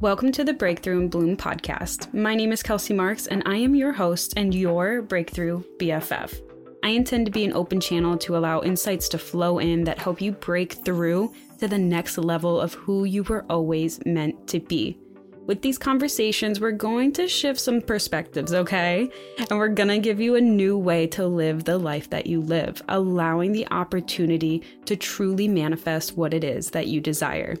Welcome to the Breakthrough and Bloom podcast. My name is Kelsey Marks, and I am your host and your Breakthrough BFF. I intend to be an open channel to allow insights to flow in that help you break through to the next level of who you were always meant to be. With these conversations, we're going to shift some perspectives, okay? And we're gonna give you a new way to live the life that you live, allowing the opportunity to truly manifest what it is that you desire.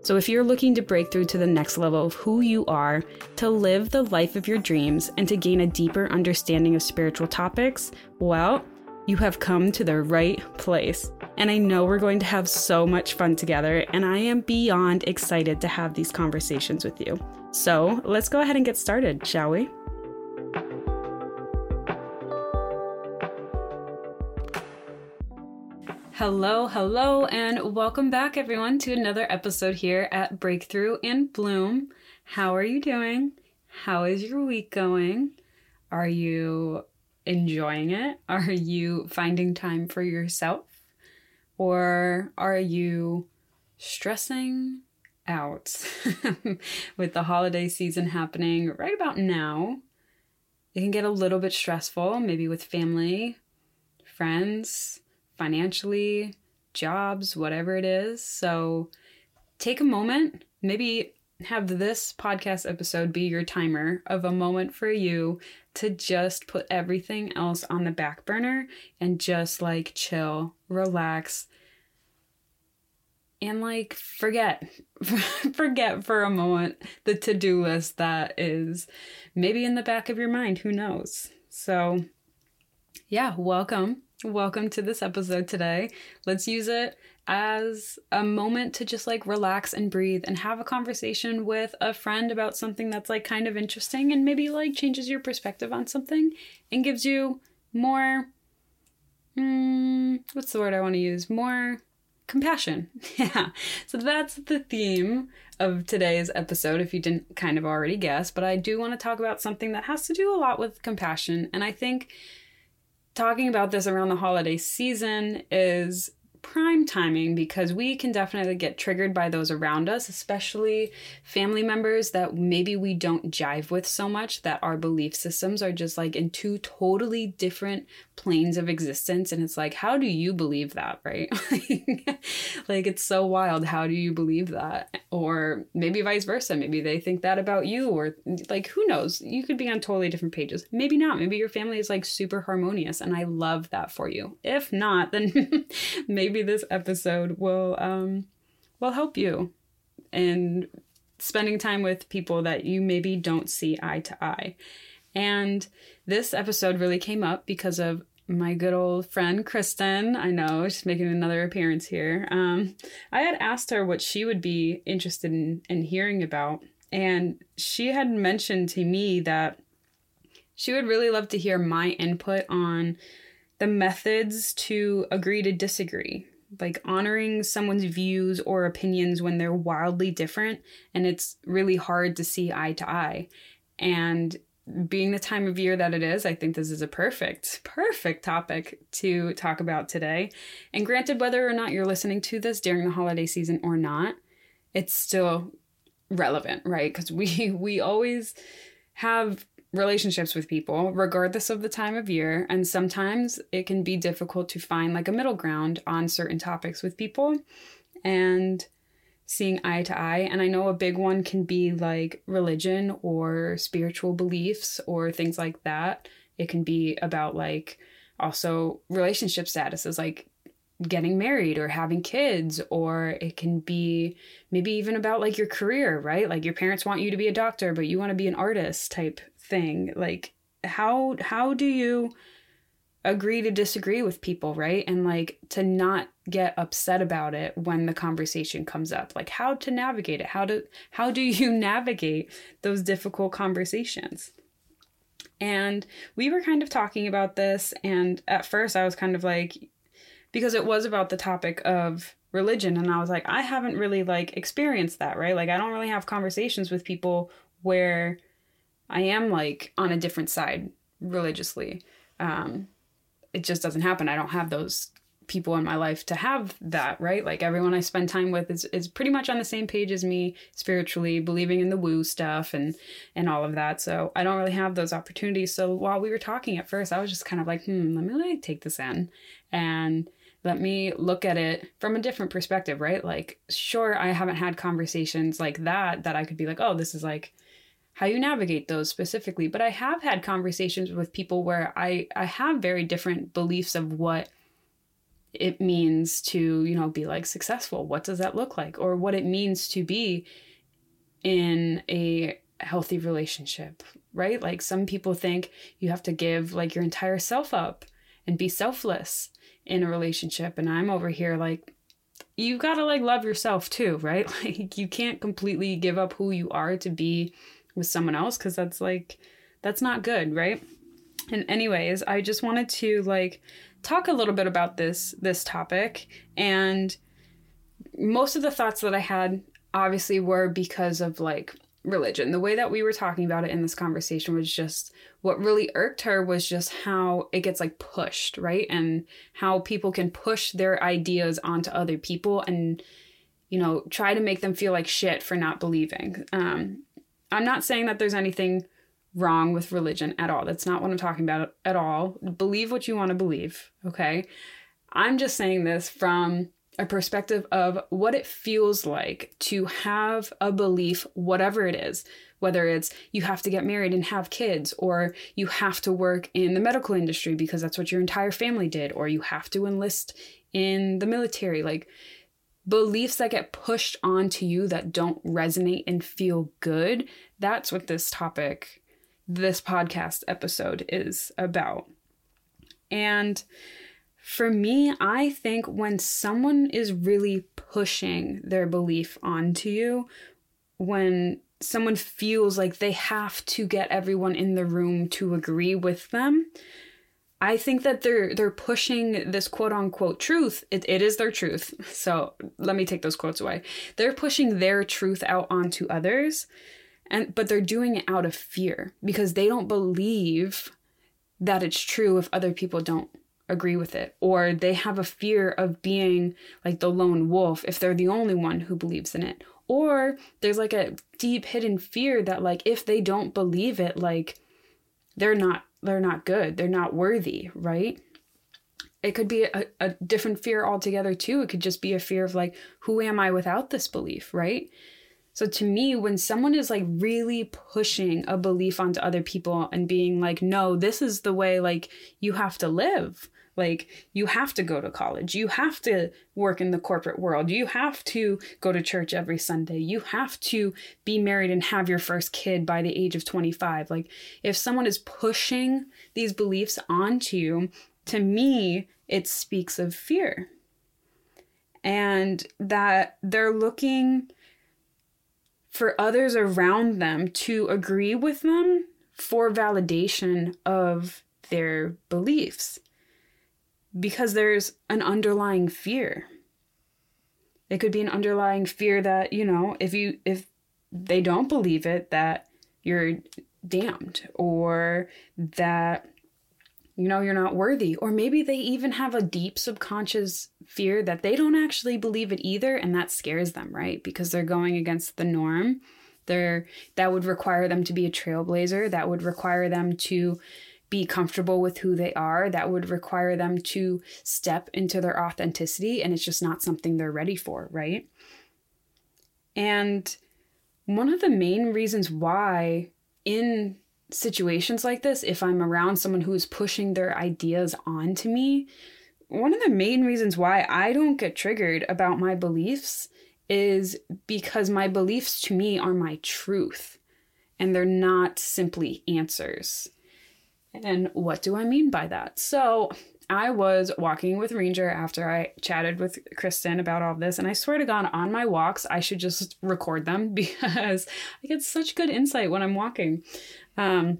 So, if you're looking to break through to the next level of who you are, to live the life of your dreams, and to gain a deeper understanding of spiritual topics, well, you have come to the right place. And I know we're going to have so much fun together, and I am beyond excited to have these conversations with you. So, let's go ahead and get started, shall we? Hello, hello, and welcome back, everyone, to another episode here at Breakthrough and Bloom. How are you doing? How is your week going? Are you enjoying it? Are you finding time for yourself? Or are you stressing out with the holiday season happening right about now? It can get a little bit stressful, maybe with family, friends financially, jobs, whatever it is. So take a moment, maybe have this podcast episode be your timer of a moment for you to just put everything else on the back burner and just like chill, relax, and like forget forget for a moment the to-do list that is maybe in the back of your mind. Who knows? So yeah welcome Welcome to this episode today. Let's use it as a moment to just like relax and breathe and have a conversation with a friend about something that's like kind of interesting and maybe like changes your perspective on something and gives you more mm, what's the word I want to use? More compassion. Yeah. So that's the theme of today's episode if you didn't kind of already guess, but I do want to talk about something that has to do a lot with compassion and I think talking about this around the holiday season is prime timing because we can definitely get triggered by those around us, especially family members that maybe we don't jive with so much that our belief systems are just like in two totally different planes of existence. And it's like, how do you believe that, right? like, it's so wild. How do you believe that? Or maybe vice versa. Maybe they think that about you, or like, who knows? You could be on totally different pages. Maybe not. Maybe your family is like super harmonious, and I love that for you. If not, then maybe maybe this episode will um, will help you in spending time with people that you maybe don't see eye to eye. And this episode really came up because of my good old friend Kristen. I know she's making another appearance here. Um, I had asked her what she would be interested in, in hearing about, and she had mentioned to me that she would really love to hear my input on the methods to agree to disagree like honoring someone's views or opinions when they're wildly different and it's really hard to see eye to eye. And being the time of year that it is i think this is a perfect perfect topic to talk about today. And granted whether or not you're listening to this during the holiday season or not it's still relevant right? Because we we always have relationships with people, regardless of the time of year. And sometimes it can be difficult to find like a middle ground on certain topics with people and seeing eye to eye. And I know a big one can be like religion or spiritual beliefs or things like that. It can be about like also relationship statuses, like getting married or having kids or it can be maybe even about like your career right? Like your parents want you to be a doctor but you want to be an artist type thing. Like how how do you agree to disagree with people right? And like to not get upset about it when the conversation comes up. Like how to navigate it? How to how do you navigate those difficult conversations? And we were kind of talking about this and at first i was kind of like because it was about the topic of religion and i was like i haven't really like experienced that right like i don't really have conversations with people where I am like on a different side religiously. Um, it just doesn't happen. I don't have those people in my life to have that, right? Like everyone I spend time with is, is pretty much on the same page as me spiritually, believing in the woo stuff and and all of that. So I don't really have those opportunities. So while we were talking at first, I was just kind of like, hmm, let me like take this in and let me look at it from a different perspective, right? Like, sure, I haven't had conversations like that that I could be like, oh, this is like how you navigate those specifically. But I have had conversations with people where I, I have very different beliefs of what it means to, you know, be like successful. What does that look like? Or what it means to be in a healthy relationship, right? Like some people think you have to give like your entire self up and be selfless in a relationship. And I'm over here like, you've got to like love yourself too, right? Like you can't completely give up who you are to be with someone else because that's like that's not good right and anyways i just wanted to like talk a little bit about this this topic and most of the thoughts that i had obviously were because of like religion the way that we were talking about it in this conversation was just what really irked her was just how it gets like pushed right and how people can push their ideas onto other people and you know try to make them feel like shit for not believing um I'm not saying that there's anything wrong with religion at all. That's not what I'm talking about at all. Believe what you want to believe, okay? I'm just saying this from a perspective of what it feels like to have a belief, whatever it is, whether it's you have to get married and have kids, or you have to work in the medical industry because that's what your entire family did, or you have to enlist in the military. Like, beliefs that get pushed onto you that don't resonate and feel good. That's what this topic, this podcast episode is about. And for me, I think when someone is really pushing their belief onto you, when someone feels like they have to get everyone in the room to agree with them, I think that they're they're pushing this quote unquote truth. It, it is their truth. So let me take those quotes away. They're pushing their truth out onto others, and but they're doing it out of fear because they don't believe that it's true if other people don't agree with it or they have a fear of being like the lone wolf if they're the only one who believes in it. Or there's like a deep hidden fear that like if they don't believe it like they're not they're not good they're not worthy right? It could be a, a different fear altogether too. It could just be a fear of like who am i without this belief right so to me when someone is like really pushing a belief onto other people and being like no this is the way like you have to live like, you have to go to college. You have to work in the corporate world. You have to go to church every Sunday. You have to be married and have your first kid by the age of 25. Like, if someone is pushing these beliefs onto you, to me, it speaks of fear. And that they're looking for others around them to agree with them for validation of their beliefs because there's an underlying fear. It could be an underlying fear that, you know, if you if they don't believe it that you're damned or that you know you're not worthy or maybe they even have a deep subconscious fear that they don't actually believe it either and that scares them right because they're going against the norm they're that would require them to be a trailblazer that would require them to be comfortable with who they are, that would require them to step into their authenticity. And it's just not something they're ready for, right? And one of the main reasons why, in situations like this, if I'm around someone who is pushing their ideas onto me, one of the main reasons why I don't get triggered about my beliefs is because my beliefs to me are my truth and they're not simply answers. And what do I mean by that? So, I was walking with Ranger after I chatted with Kristen about all this, and I swear to God, on my walks, I should just record them because I get such good insight when I'm walking. Um,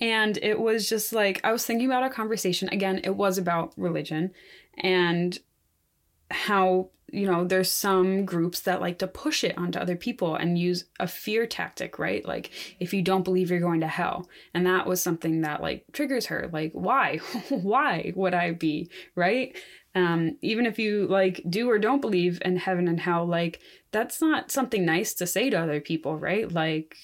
and it was just like, I was thinking about a conversation. Again, it was about religion and how you know, there's some groups that like to push it onto other people and use a fear tactic, right? Like, if you don't believe you're going to hell. And that was something that like triggers her. Like, why? why would I be, right? Um, even if you like do or don't believe in heaven and hell, like that's not something nice to say to other people, right? Like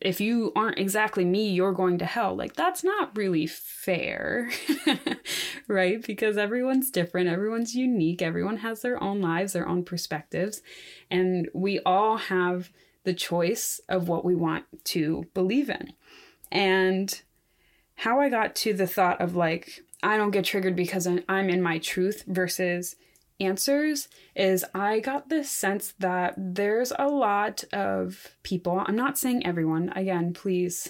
if you aren't exactly me, you're going to hell. Like, that's not really fair, right? Because everyone's different, everyone's unique, everyone has their own lives, their own perspectives, and we all have the choice of what we want to believe in. And how I got to the thought of like, I don't get triggered because I'm in my truth versus answers is I got this sense that there's a lot of people, I'm not saying everyone, again, please,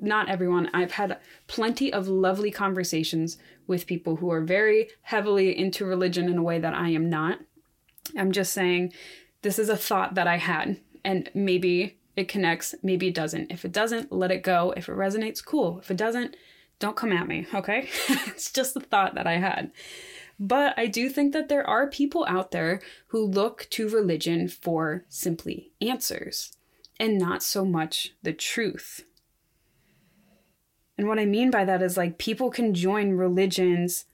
not everyone. I've had plenty of lovely conversations with people who are very heavily into religion in a way that I am not. I'm just saying this is a thought that I had, and maybe it connects, maybe it doesn't. If it doesn't, let it go. If it resonates, cool. If it doesn't, don't come at me, okay? it's just a thought that I had. But I do think that there are people out there who look to religion for simply answers and not so much the truth. And what I mean by that is like people can join religions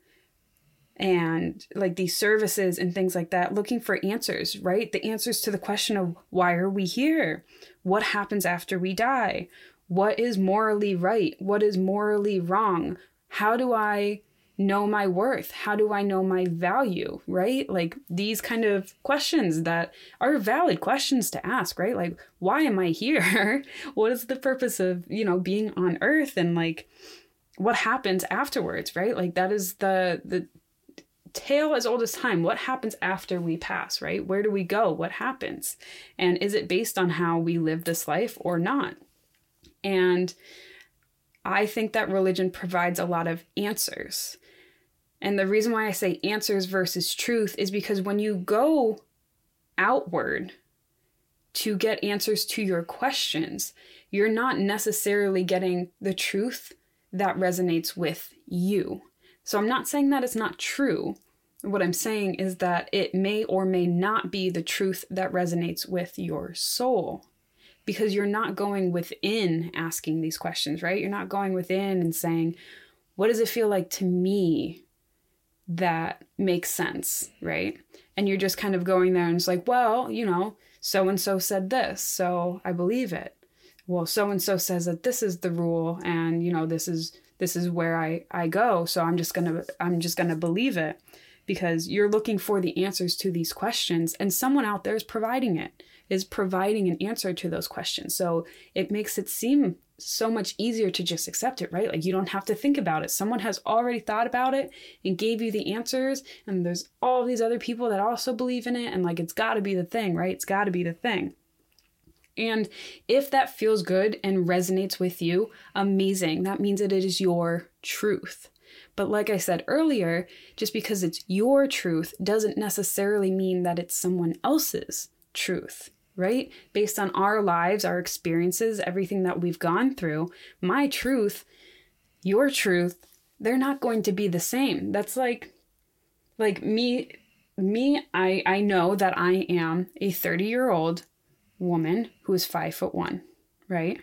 and like these services and things like that looking for answers, right? The answers to the question of why are we here? What happens after we die? What is morally right? What is morally wrong? How do I know my worth? How do I know my value? Right? Like these kind of questions that are valid questions to ask, right? Like, why am I here? what is the purpose of, you know, being on earth and like what happens afterwards, right? Like that is the the tale as old as time. What happens after we pass, right? Where do we go? What happens? And is it based on how we live this life or not? And I think that religion provides a lot of answers. And the reason why I say answers versus truth is because when you go outward to get answers to your questions, you're not necessarily getting the truth that resonates with you. So I'm not saying that it's not true. What I'm saying is that it may or may not be the truth that resonates with your soul because you're not going within asking these questions, right? You're not going within and saying, What does it feel like to me that makes sense, right? And you're just kind of going there and it's like, well, you know, so and so said this, so I believe it. Well, so and so says that this is the rule and you know, this is this is where I I go, so I'm just going to I'm just going to believe it because you're looking for the answers to these questions and someone out there is providing it is providing an answer to those questions. So it makes it seem so much easier to just accept it, right? Like you don't have to think about it. Someone has already thought about it and gave you the answers, and there's all these other people that also believe in it, and like it's got to be the thing, right? It's got to be the thing. And if that feels good and resonates with you, amazing. That means that it is your truth. But like I said earlier, just because it's your truth doesn't necessarily mean that it's someone else's truth right? Based on our lives, our experiences, everything that we've gone through, my truth, your truth, they're not going to be the same. That's like like me me I I know that I am a 30-year-old woman who is 5 foot 1, right?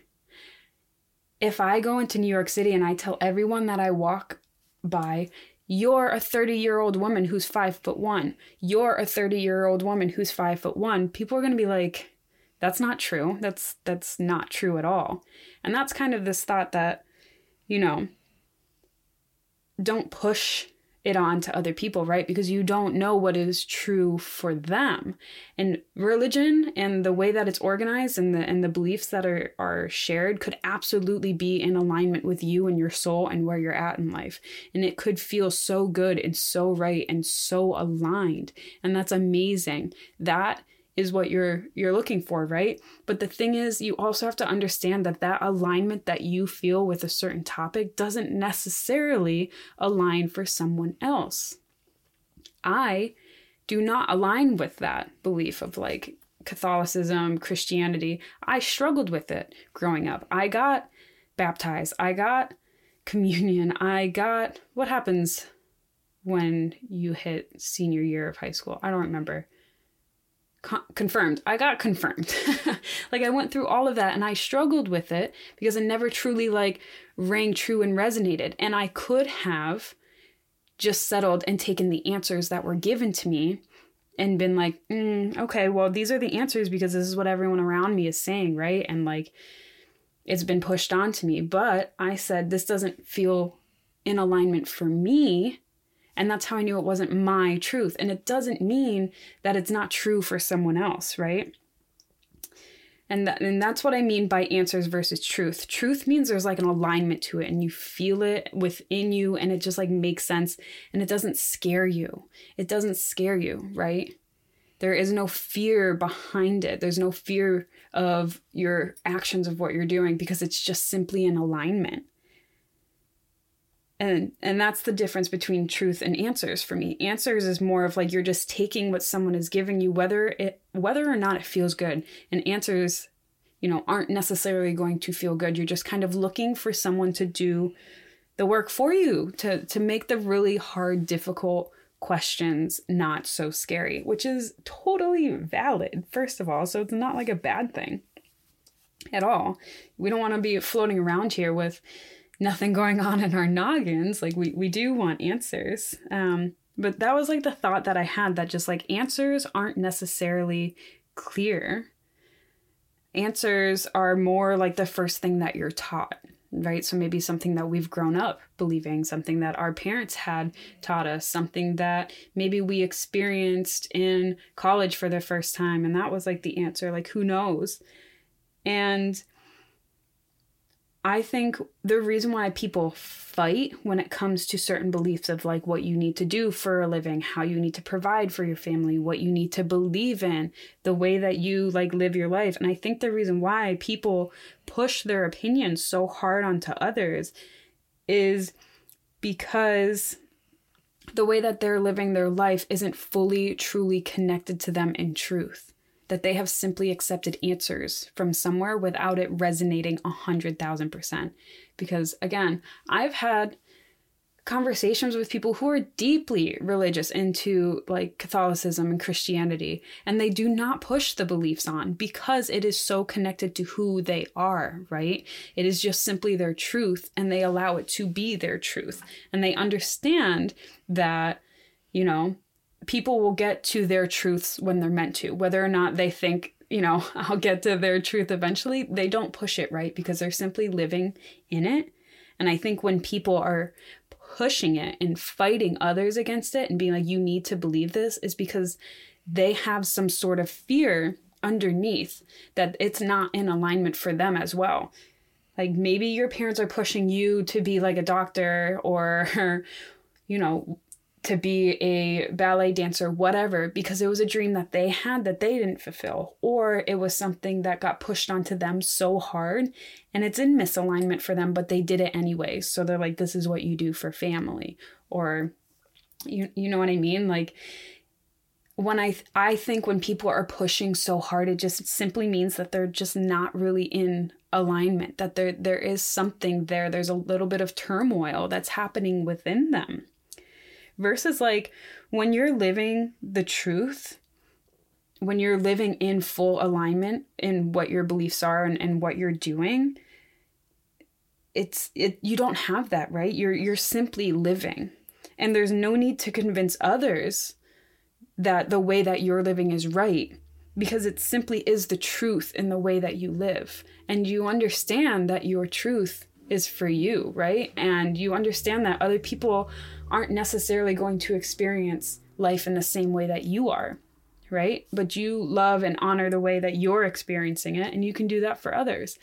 If I go into New York City and I tell everyone that I walk by, you're a 30 year old woman who's five foot one. You're a 30 year old woman who's five foot one. People are going to be like, that's not true. That's, that's not true at all. And that's kind of this thought that, you know, don't push it on to other people, right? Because you don't know what is true for them. And religion and the way that it's organized and the and the beliefs that are are shared could absolutely be in alignment with you and your soul and where you're at in life. And it could feel so good and so right and so aligned. And that's amazing. That is what you're you're looking for right? But the thing is you also have to understand that that alignment that you feel with a certain topic doesn't necessarily align for someone else. I do not align with that belief of like catholicism christianity. I struggled with it growing up. I got baptized. I got communion. I got what happens when you hit senior year of high school? I don't remember confirmed. I got confirmed. like I went through all of that and I struggled with it because it never truly like rang true and resonated. And I could have just settled and taken the answers that were given to me and been like, mm, okay, well, these are the answers because this is what everyone around me is saying, right? And like, it's been pushed on to me. But I said, this doesn't feel in alignment for me. And that's how I knew it wasn't my truth. And it doesn't mean that it's not true for someone else, right? And, that, and that's what I mean by answers versus truth. Truth means there's like an alignment to it and you feel it within you and it just like makes sense and it doesn't scare you. It doesn't scare you, right? There is no fear behind it. There's no fear of your actions of what you're doing because it's just simply an alignment and and that's the difference between truth and answers for me. Answers is more of like you're just taking what someone is giving you whether it whether or not it feels good. And answers you know aren't necessarily going to feel good. You're just kind of looking for someone to do the work for you to to make the really hard difficult questions not so scary which is totally valid first of all. So it's not like a bad thing at all. We don't want to be floating around here with nothing going on in our noggins. Like we we do want answers. Um, but that was like the thought that I had that just like answers aren't necessarily clear. Answers are more like the first thing that you're taught, right? So maybe something that we've grown up believing, something that our parents had taught us, something that maybe we experienced in college for the first time. And that was like the answer, like who knows? And I think the reason why people fight when it comes to certain beliefs of like what you need to do for a living, how you need to provide for your family, what you need to believe in, the way that you like live your life. And I think the reason why people push their opinions so hard onto others is because the way that they're living their life isn't fully truly connected to them in truth that they have simply accepted answers from somewhere without it resonating a hundred thousand percent. Because again, I've had conversations with people who are deeply religious into like Catholicism and Christianity, and they do not push the beliefs on because it is so connected to who they are, right? It is just simply their truth, and they allow it to be their truth. And they understand that, you know, people will get to their truths when they're meant to, whether or not they think, you know, I'll get to their truth eventually. They don't push it, right? Because they're simply living in it. And I think when people are pushing it and fighting others against it and being like, you need to believe this, is because they have some sort of fear underneath that it's not in alignment for them as well. Like maybe your parents are pushing you to be like a doctor or, you know, to be a ballet dancer, whatever, because it was a dream that they had that they didn't fulfill, or it was something that got pushed onto them so hard and it's in misalignment for them, but they did it anyway. So they're like, this is what you do for family, or you, you know what I mean? Like, when I I think when people are pushing so hard, it just simply means that they're just not really in alignment. That there there is something there. There's a little bit of turmoil that's happening within them versus like when you're living the truth when you're living in full alignment in what your beliefs are and, and what you're doing it's it you don't have that right? You're you're simply living. And there's no need to convince others that the way that you're living is right because it simply is the truth in the way that you live. And you understand that your truth is for you right? And you understand that other people aren't necessarily going to experience life in the same way that you are, right? But you love and honor the way that you're experiencing it, and you can do that for others.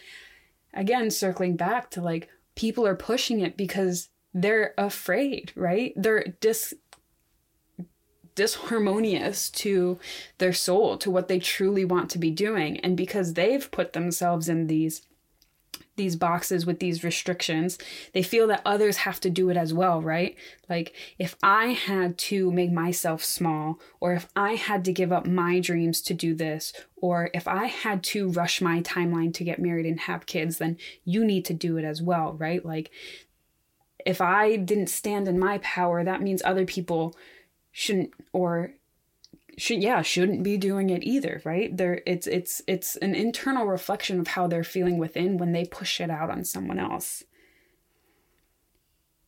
Again, circling back to like people are pushing it because they're afraid, right? They're dis disharmonious to their soul, to what they truly want to be doing. And because they've put themselves in these these boxes with these restrictions, they feel that others have to do it as well, right? Like if I had to make myself small, or if I had to give up my dreams to do this, or if I had to rush my timeline to get married and have kids, then you need to do it as well, right? Like if I didn't stand in my power, that means other people shouldn't or should yeah shouldn't be doing it either right there it's it's it's an internal reflection of how they're feeling within when they push it out on someone else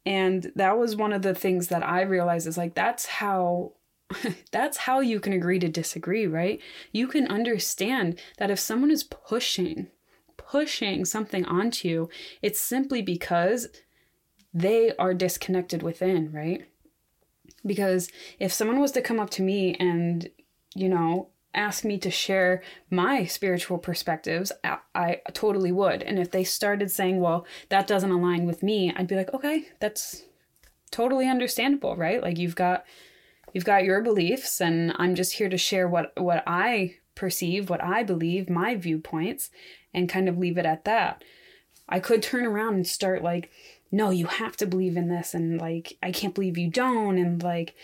And that was one of the things that I realized is like that's how that's how you can agree to disagree, right? You can understand that if someone is pushing pushing something onto you, it's simply because they are disconnected within, right? Because if someone was to come up to me and, you know, ask me to share my spiritual perspectives, I, I, totally would. And if they started saying, well, that doesn't align with me, I'd be like, okay, that's totally understandable, right? Like you've got you've got your beliefs and I'm just here to share what what I perceive, what I believe, my viewpoints and kind of leave it at that. I could turn around and start like, no, you have to believe in this and like I can't believe you don't and like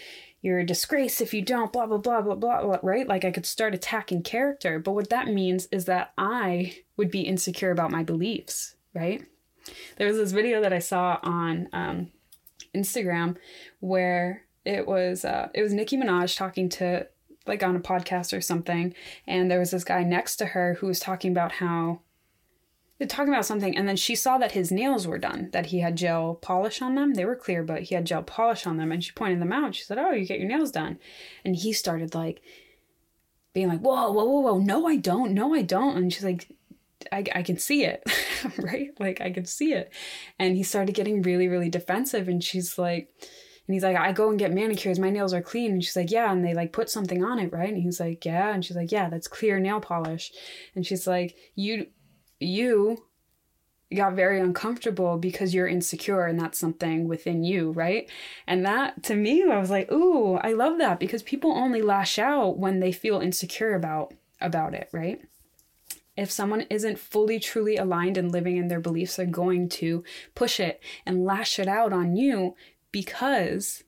you're a disgrace if you don't, blah, blah, blah, blah, blah, blah, right? Like I could start attacking character. But what that means is that I would be insecure about my beliefs, right? There was this video that I saw on um, Instagram where it was uh, it was Nicki Minaj talking to like on a podcast or something, and there was this guy next to her who was talking about how talking about something and then she saw that his nails were done that he had gel polish on them they were clear but he had gel polish on them and she pointed them out she said oh you get your nails done and he started like being like whoa whoa whoa whoa no i don't no i don't and she's like i, I can see it right like i can see it and he started getting really really defensive and she's like and he's like, I go and get manicures. My nails are clean. And she's like, Yeah. And they like put something on it, right? And he's like, Yeah. And she's like, Yeah, that's clear nail polish. And she's like, You you got very uncomfortable because you're insecure and that's something within you, right? And that to me, I was like, ooh, I love that because people only lash out when they feel insecure about about it, right? If someone isn't fully truly aligned and living in their beliefs, they're going to push it and lash it out on you because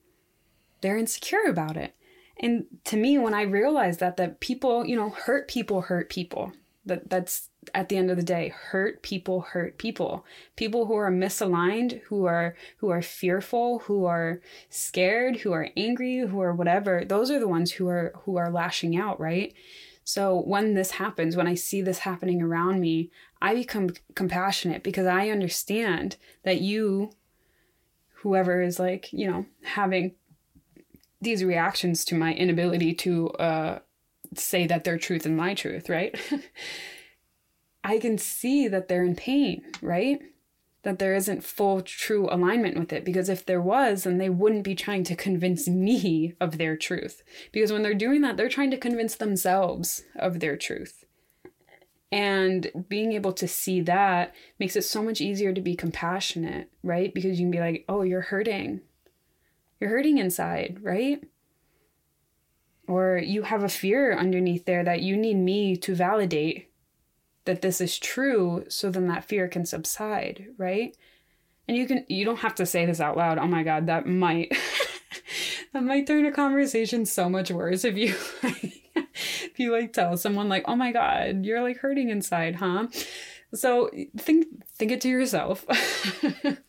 they're insecure about it. And to me, when I realized that that people, you know, hurt people hurt people. That that's at the end of the day hurt people hurt people. People who are misaligned who are who are fearful who are scared who are angry who are whatever those are the ones who are who are lashing out right? So when this happens when i see this happening around me i become compassionate because i understand that you whoever is like you know having these reactions to my inability to uh say that their truth and my truth right I can see that they're in pain, right? That there isn't full, true alignment with it. Because if there was, then they wouldn't be trying to convince me of their truth. Because when they're doing that, they're trying to convince themselves of their truth. And being able to see that makes it so much easier to be compassionate, right? Because you can be like, oh, you're hurting. You're hurting inside, right? Or you have a fear underneath there that you need me to validate that this is true so then that fear can subside right? And you can you don't have to say this out loud. Oh my god that might that might turn a conversation so much worse if you if you like tell someone like oh my god you're like hurting inside huh? So think think it to yourself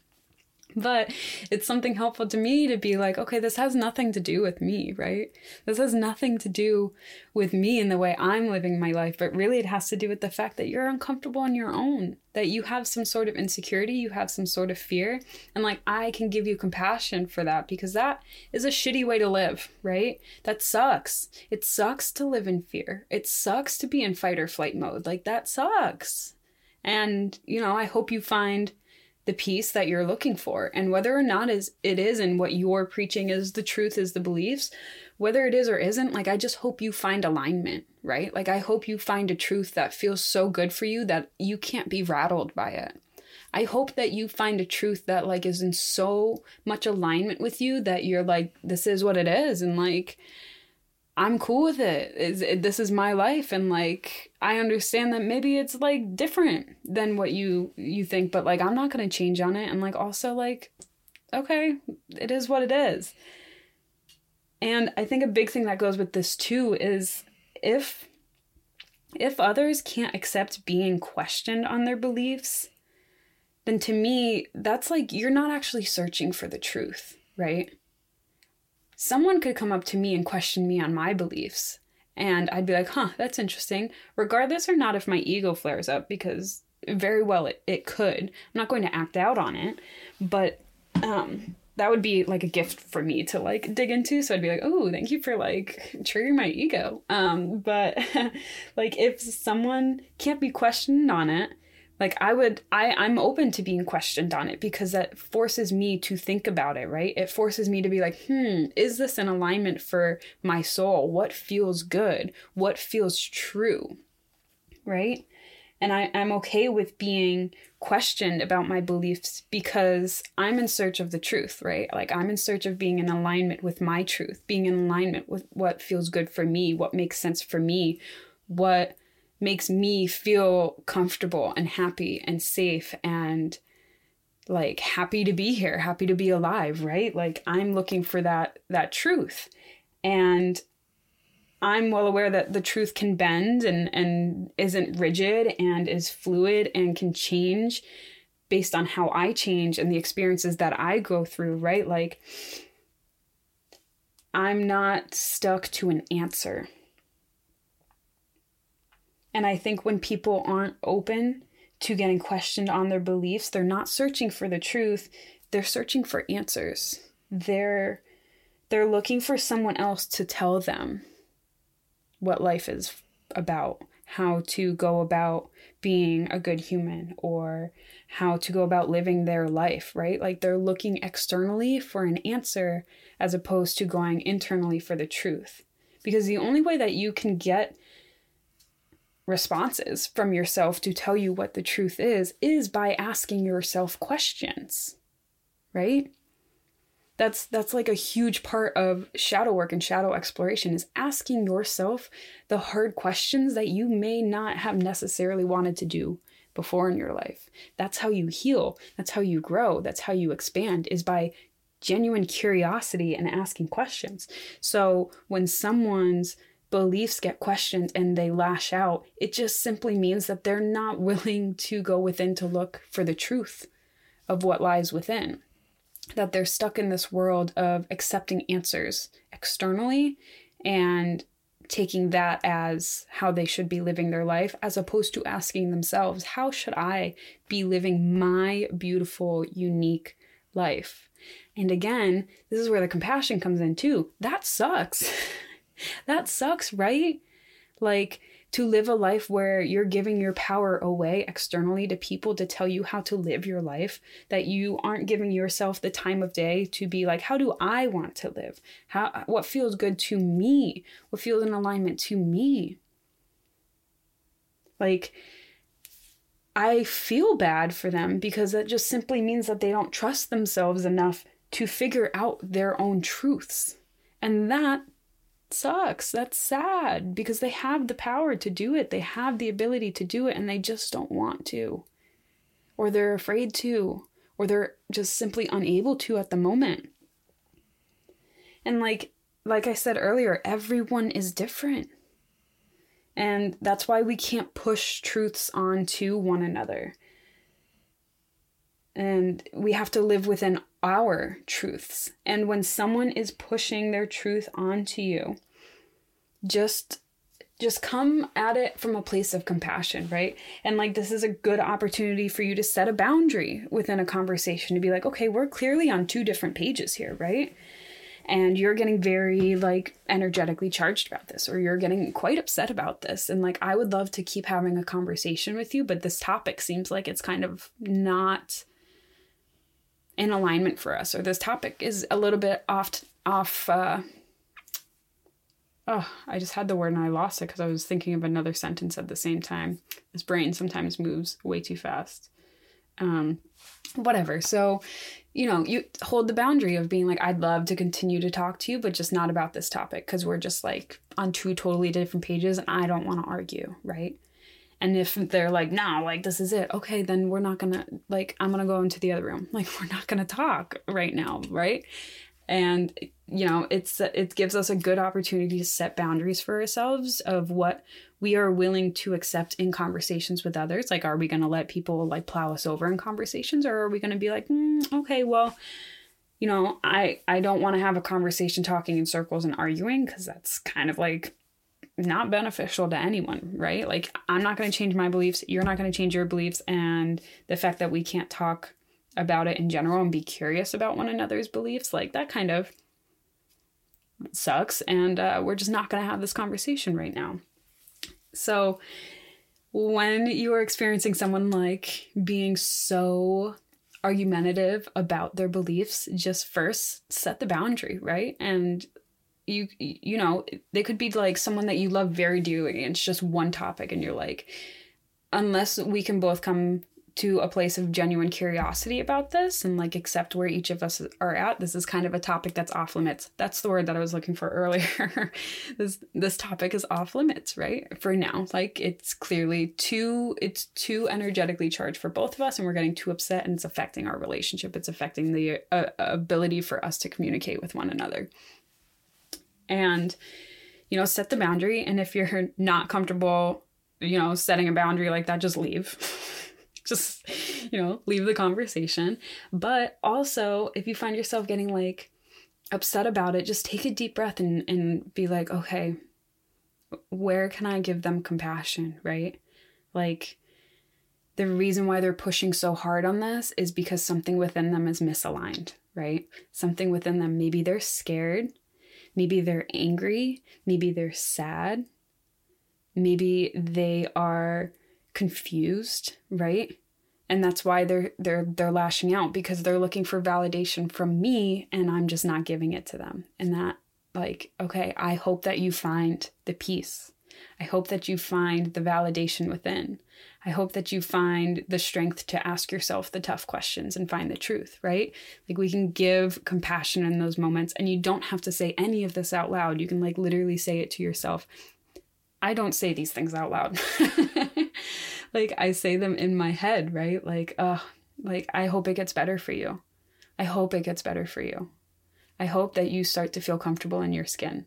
but it's something helpful to me to be like, okay, this has nothing to do with me, right? This has nothing to do with me and the way I'm living my life, but really it has to do with the fact that you're uncomfortable on your own, that you have some sort of insecurity, you have some sort of fear. And like, I can give you compassion for that because that is a shitty way to live, right? That sucks. It sucks to live in fear. It sucks to be in fight or flight mode. Like, that sucks. And, you know, I hope you find the peace that you're looking for. And whether or not is it is and what you're preaching is the truth is the beliefs whether it is or isn't like i just hope you find alignment right? Like i hope you find a truth that feels so good for you that you can't be rattled by it. I hope that you find a truth that like is in so much alignment with you that you're like this is what it is. And like I'm cool with it. Is it, this is my life and like I understand that maybe it's like different than what you you think, but like I'm not to change on it and like also like okay, it is what it is. And I think a big thing that goes with this too is if if others can't accept being questioned on their beliefs, then to me that's like you're not actually searching for the truth, right? Someone could come up to me and question me on my beliefs. And I'd be like, huh, that's interesting. Regardless or not if my ego flares up, because very well it, it could. I'm not going to act out on it. But um that would be like a gift for me to like dig into so i'd be like oh thank you for like triggering my ego um but like if someone can't be questioned on it like i would i i'm open to being questioned on it because that forces me to think about it right? It forces me to be like hmm is this in alignment for my soul? What feels good? What feels true? Right? And I, i'm okay with being questioned about my beliefs because i'm in search of the truth right? Like i'm in search of being in alignment with my truth being in alignment with what feels good for me what makes sense for me what makes me feel comfortable and happy and safe and like happy to be here happy to be alive right? Like i'm looking for that that truth. And i'm well aware that the truth can bend and and isn't rigid and is fluid and can change based on how i change and the experiences that i go through right? Like i'm not stuck to an answer and I think when people aren't open to getting questioned on their beliefs, they're not searching for the truth, they're searching for answers. They're they're looking for someone else to tell them what life is about, how to go about being a good human or how to go about living their life, right? Like they're looking externally for an answer as opposed to going internally for the truth. Because the only way that you can get responses from yourself to tell you what the truth is is by asking yourself questions right? That's that's like a huge part of shadow work and shadow exploration is asking yourself the hard questions that you may not have necessarily wanted to do before in your life. That's how you heal. That's how you grow. That's how you expand is by genuine curiosity and asking questions. So when someone's beliefs get questioned and they lash out, it just simply means that they're not willing to go within to look for the truth of what lies within. That they're stuck in this world of accepting answers externally and taking that as how they should be living their life, as opposed to asking themselves, how should I be living my beautiful, unique life? And again, this is where the compassion comes in too. That sucks. that sucks, right? Like to live a life where you're giving your power away externally to people to tell you how to live your life, that you aren't giving yourself the time of day to be like, how do I want to live? How what feels good to me? What feels in alignment to me? Like I feel bad for them because that just simply means that they don't trust themselves enough to figure out their own truths. And that sucks. That's sad because they have the power to do it. They have the ability to do it and they just don't want to. Or they're afraid to, or they're just simply unable to at the moment. And like like I said earlier, everyone is different. And that's why we can't push truths onto one another. And we have to live within our truths. And when someone is pushing their truth onto you, just just come at it from a place of compassion, right? And like this is a good opportunity for you to set a boundary within a conversation to be like, okay, we're clearly on two different pages here, right? And you're getting very like energetically charged about this, or you're getting quite upset about this. And like, I would love to keep having a conversation with you, but this topic seems like it's kind of not in alignment for us, or this topic is a little bit off off uh, oh, I just had the word and I lost it because I was thinking of another sentence at the same time. This brain sometimes moves way too fast. Um, whatever. So, you know, you hold the boundary of being like, I'd love to continue to talk to you, but just not about this topic because we're just like on two totally different pages and I don't want to argue, right? And if they're like, no, like this is it, okay, then we're not gonna, like, I'm gonna go into the other room. Like, we're not gonna talk right now, right? and you know it's it gives us a good opportunity to set boundaries for ourselves of what we are willing to accept in conversations with others like are we to let people like plow us over in conversations or are we to be like mm, okay well you know i i don't want to have a conversation talking in circles and arguing because that's kind of like not beneficial to anyone right like i'm not going to change my beliefs you're not going to change your beliefs and the fact that we can't talk about it in general and be curious about one another's beliefs, like that kind of sucks. And uh, we're just not going to have this conversation right now. So, when you are experiencing someone like being so argumentative about their beliefs, just first set the boundary, right? And you you know, they could be like someone that you love very dearly and it's just one topic and you're like unless we can both come to a place of genuine curiosity about this and like accept where each of us are at this is kind of a topic that's off limits. That's the word that i was looking for earlier. This this topic is off limits right? For now. Like it's clearly too it's too energetically charged for both of us and we're getting too upset and it's affecting our relationship. It's affecting the uh, ability for us to communicate with one another and you know set the boundary and if you're not comfortable you know setting a boundary like that just leave just, you know, leave the conversation. But also, if you find yourself getting like upset about it, just take a deep breath and, and be like, okay, where can I give them compassion, right? Like, the reason why they're pushing so hard on this is because something within them is misaligned, right? Something within them, maybe they're scared, maybe they're angry, maybe they're sad, maybe they are confused, right? And that's why they're they're they're lashing out because they're looking for validation from me and I'm just not giving it to them. And that like, okay, I hope that you find the peace. I hope that you find the validation within. I hope that you find the strength to ask yourself the tough questions and find the truth, right? Like we can give compassion in those moments and you don't have to say any of this out loud. You can like literally say it to yourself. I don't say these things out loud. like I say them in my head, right? Like, uh, like I hope it gets better for you. I hope it gets better for you. I hope that you start to feel comfortable in your skin.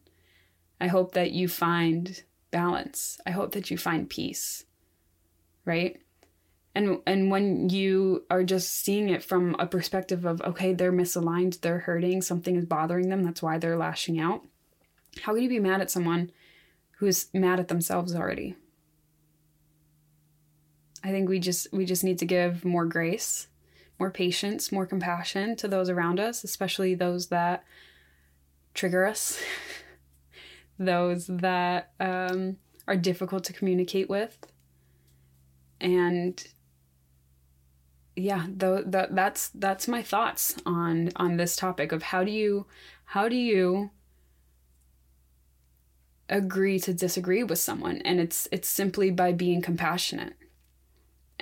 I hope that you find balance. I hope that you find peace. Right? And and when you are just seeing it from a perspective of okay, they're misaligned, they're hurting, something is bothering them, that's why they're lashing out. How can you be mad at someone who's mad at themselves already? I think we just we just need to give more grace, more patience, more compassion to those around us, especially those that trigger us, those that um, are difficult to communicate with, and yeah, though that that's that's my thoughts on on this topic of how do you how do you agree to disagree with someone? And it's it's simply by being compassionate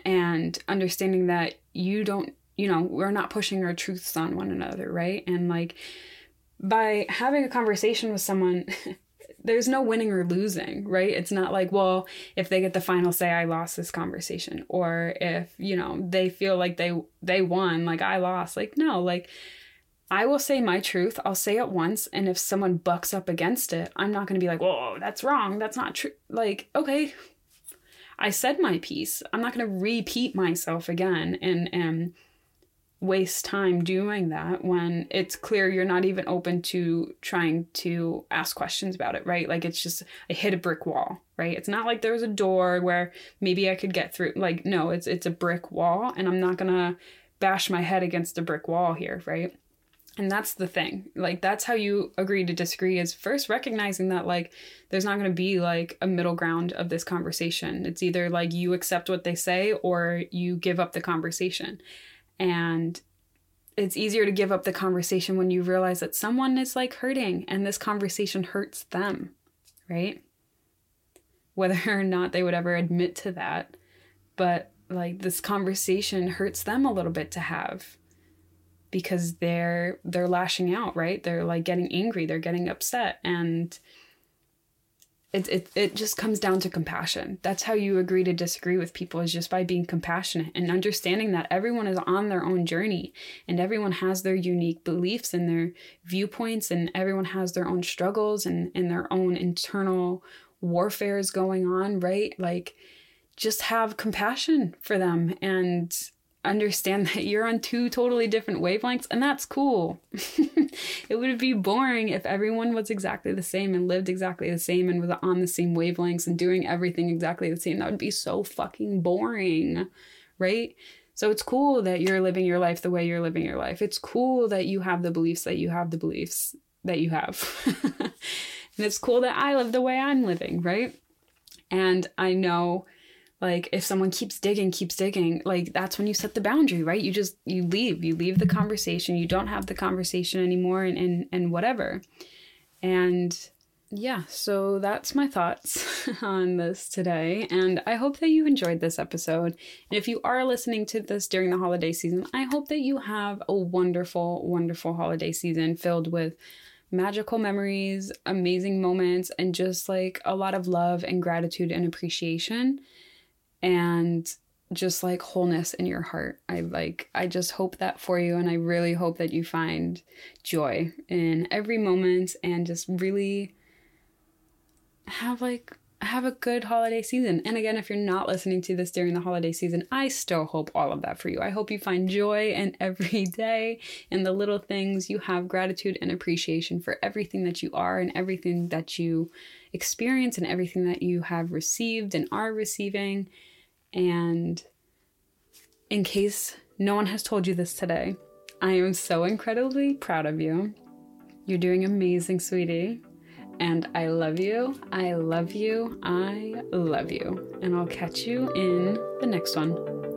and understanding that you don't you know we're not pushing our truths on one another right? And like by having a conversation with someone there's no winning or losing right it's not like well if they get the final say i lost this conversation or if you know they feel like they they won like i lost like no like I will say my truth. I'll say it once, and if someone bucks up against it, I'm not going to be like, "Whoa, that's wrong. That's not true." Like, okay, I said my piece. I'm not going to repeat myself again and and waste time doing that when it's clear you're not even open to trying to ask questions about it, right? Like it's just I hit a brick wall, right? It's not like there was a door where maybe I could get through. Like no, it's it's a brick wall and I'm not going to bash my head against a brick wall here, right? and that's the thing like that's how you agree to disagree is first recognizing that like there's not going to be like a middle ground of this conversation it's either like you accept what they say or you give up the conversation and it's easier to give up the conversation when you realize that someone is like hurting and this conversation hurts them right whether or not they would ever admit to that but like this conversation hurts them a little bit to have because they're they're lashing out, right? They're like getting angry, they're getting upset and it, it it just comes down to compassion. That's how you agree to disagree with people is just by being compassionate and understanding that everyone is on their own journey and everyone has their unique beliefs and their viewpoints and everyone has their own struggles and, and their own internal warfares going on, right? Like just have compassion for them and understand that you're on two totally different wavelengths, and that's cool. it would be boring if everyone was exactly the same and lived exactly the same and was on the same wavelengths and doing everything exactly the same. That would be so fucking boring, right? So it's cool that you're living your life the way you're living your life. It's cool that you have the beliefs that you have the beliefs that you have. and it's cool that I live the way I'm living, right? And I know like if someone keeps digging keeps digging like that's when you set the boundary right? You just you leave. You leave the conversation. You don't have the conversation anymore and and, and whatever. And yeah so that's my thoughts on this today. And i hope that you enjoyed this episode. And if you are listening to this during the holiday season i hope that you have a wonderful wonderful holiday season filled with magical memories amazing moments and just like a lot of love and gratitude and appreciation and just like wholeness in your heart. I like I just hope that for you and I really hope that you find joy in every moment and just really have like have a good holiday season. And again, if you're not listening to this during the holiday season, I still hope all of that for you. I hope you find joy in every day in the little things. You have gratitude and appreciation for everything that you are and everything that you experience and everything that you have received and are receiving. And in case no one has told you this today, I am so incredibly proud of you. You're doing amazing, sweetie. And I love you. I love you. I love you. And I'll catch you in the next one.